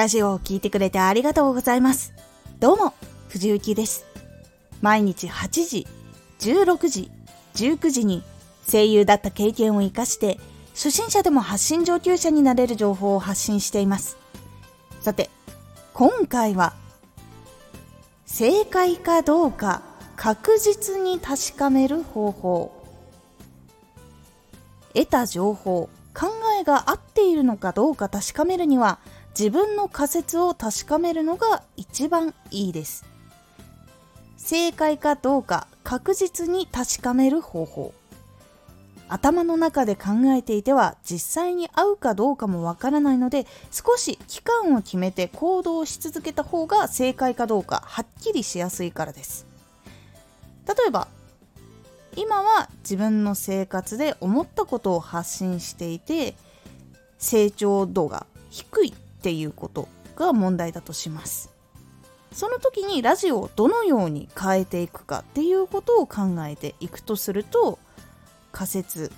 ラジオを聴いてくれてありがとうございます。どうも、藤幸です。毎日8時、16時、19時に声優だった経験を活かして初心者でも発信上級者になれる情報を発信しています。さて、今回は正解かどうか確実に確かめる方法得た情報考えが合っているのかどうか確かめるには自分の仮説を確かめるのが一番いいです。正解かどうか確実に確かめる方法。頭の中で考えていては実際に合うかどうかもわからないので少し期間を決めて行動し続けた方が正解かどうかはっきりしやすいからです。例えば今は自分の生活で思ったことを発信していて成長度が低い。っていうことが問題だとします。その時にラジオをどのように変えていくかっていうことを考えていくとすると仮説。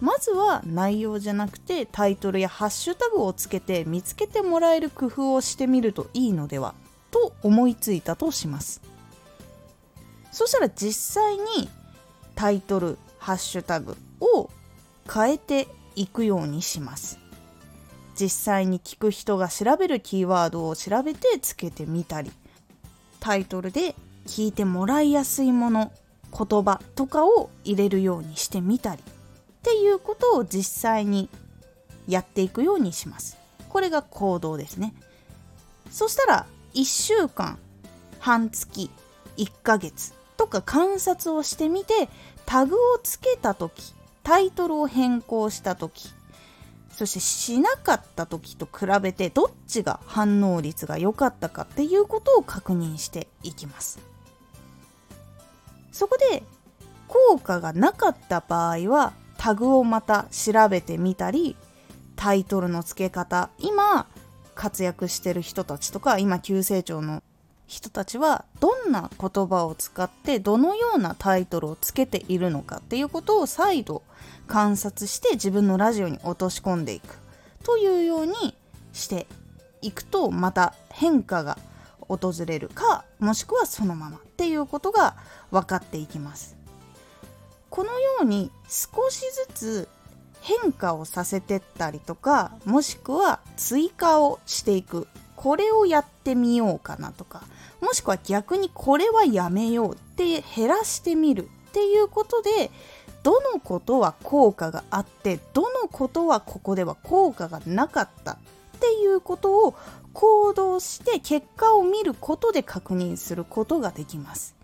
まずは内容じゃなくてタイトルやハッシュタグをつけて見つけてもらえる工夫をしてみるといいのではと思いついたとします。そしたら実際にタイトルハッシュタグを変えていくようにします。実際に聞く人が調べるキーワードを調べてつけてみたりタイトルで聞いてもらいやすいもの言葉とかを入れるようにしてみたりっていうことを実際にやっていくようにします。これが行動ですね。そしたら1週間半月1ヶ月とか観察をしてみてタグをつけた時タイトルを変更した時そしてしなかった時と比べてどっちが反応率が良かったかっていうことを確認していきます。そこで効果がなかった場合はタグをまた調べてみたりタイトルの付け方今活躍してる人たちとか今急成長の人たちはどんな言葉を使ってどのようなタイトルをつけているのかっていうことを再度観察して自分のラジオに落とし込んでいく。というようにしていくとまた変化が訪れるかもしくはそのままっていうことが分かっていきます。このように少しずつ変化をさせてったりとかもしくは追加をしていく。これをやってみようかなとかもしくは逆にこれはやめようって減らしてみるっていうことでどのことは効果があってどのことはここでは効果がなかったっていうことを行動して結果を見ることで確認することができます。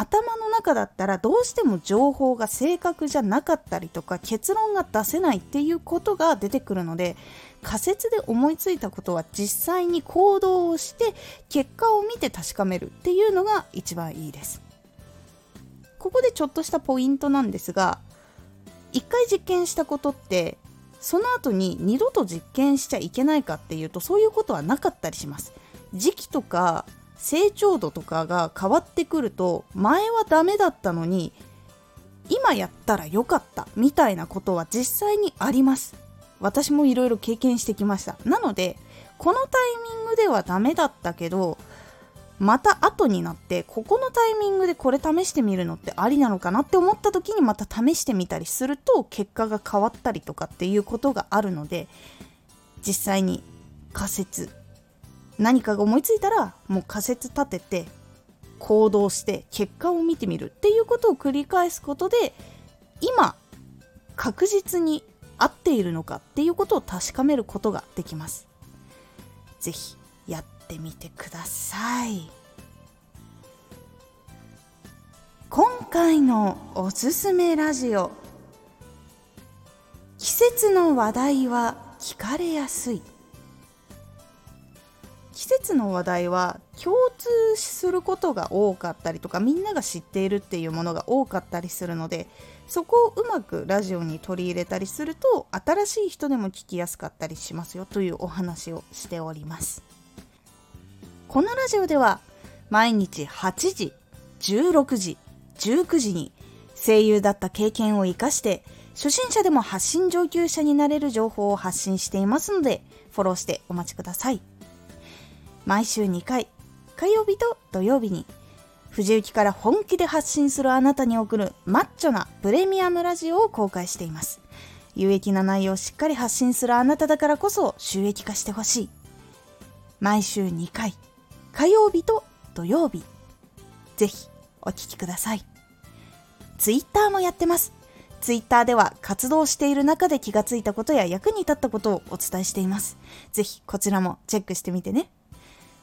頭の中だったらどうしても情報が正確じゃなかったりとか結論が出せないっていうことが出てくるので仮説で思いついたことは実際に行動をして結果を見て確かめるっていうのが一番いいです。ここでちょっとしたポイントなんですが1回実験したことってその後に二度と実験しちゃいけないかっていうとそういうことはなかったりします。時期とか成長度とかが変わってくると前はダメだったのに今やったらよかったみたいなことは実際にあります。私もいろいろ経験してきました。なのでこのタイミングではダメだったけどまた後になってここのタイミングでこれ試してみるのってありなのかなって思った時にまた試してみたりすると結果が変わったりとかっていうことがあるので実際に仮説何かが思いついたらもう仮説立てて行動して結果を見てみるっていうことを繰り返すことで今確実に合っているのかっていうことを確かめることができます。ぜひやってみてください。今回のおすすめラジオ。季節の話題は聞かれやすい。節の話題は共通することが多かったりとかみんなが知っているっていうものが多かったりするのでそこをうまくラジオに取り入れたりすると新しい人でも聞きやすかったりしますよというお話をしております。このラジオでは毎日8時、16時、19時に声優だった経験を活かして初心者でも発信上級者になれる情報を発信していますのでフォローしてお待ちください。毎週2回、火曜日と土曜日に、藤雪から本気で発信するあなたに送るマッチョなプレミアムラジオを公開しています。有益な内容をしっかり発信するあなただからこそ収益化してほしい。毎週2回、火曜日と土曜日。ぜひお聴きください。ツイッターもやってます。ツイッターでは活動している中で気がついたことや役に立ったことをお伝えしています。ぜひこちらもチェックしてみてね。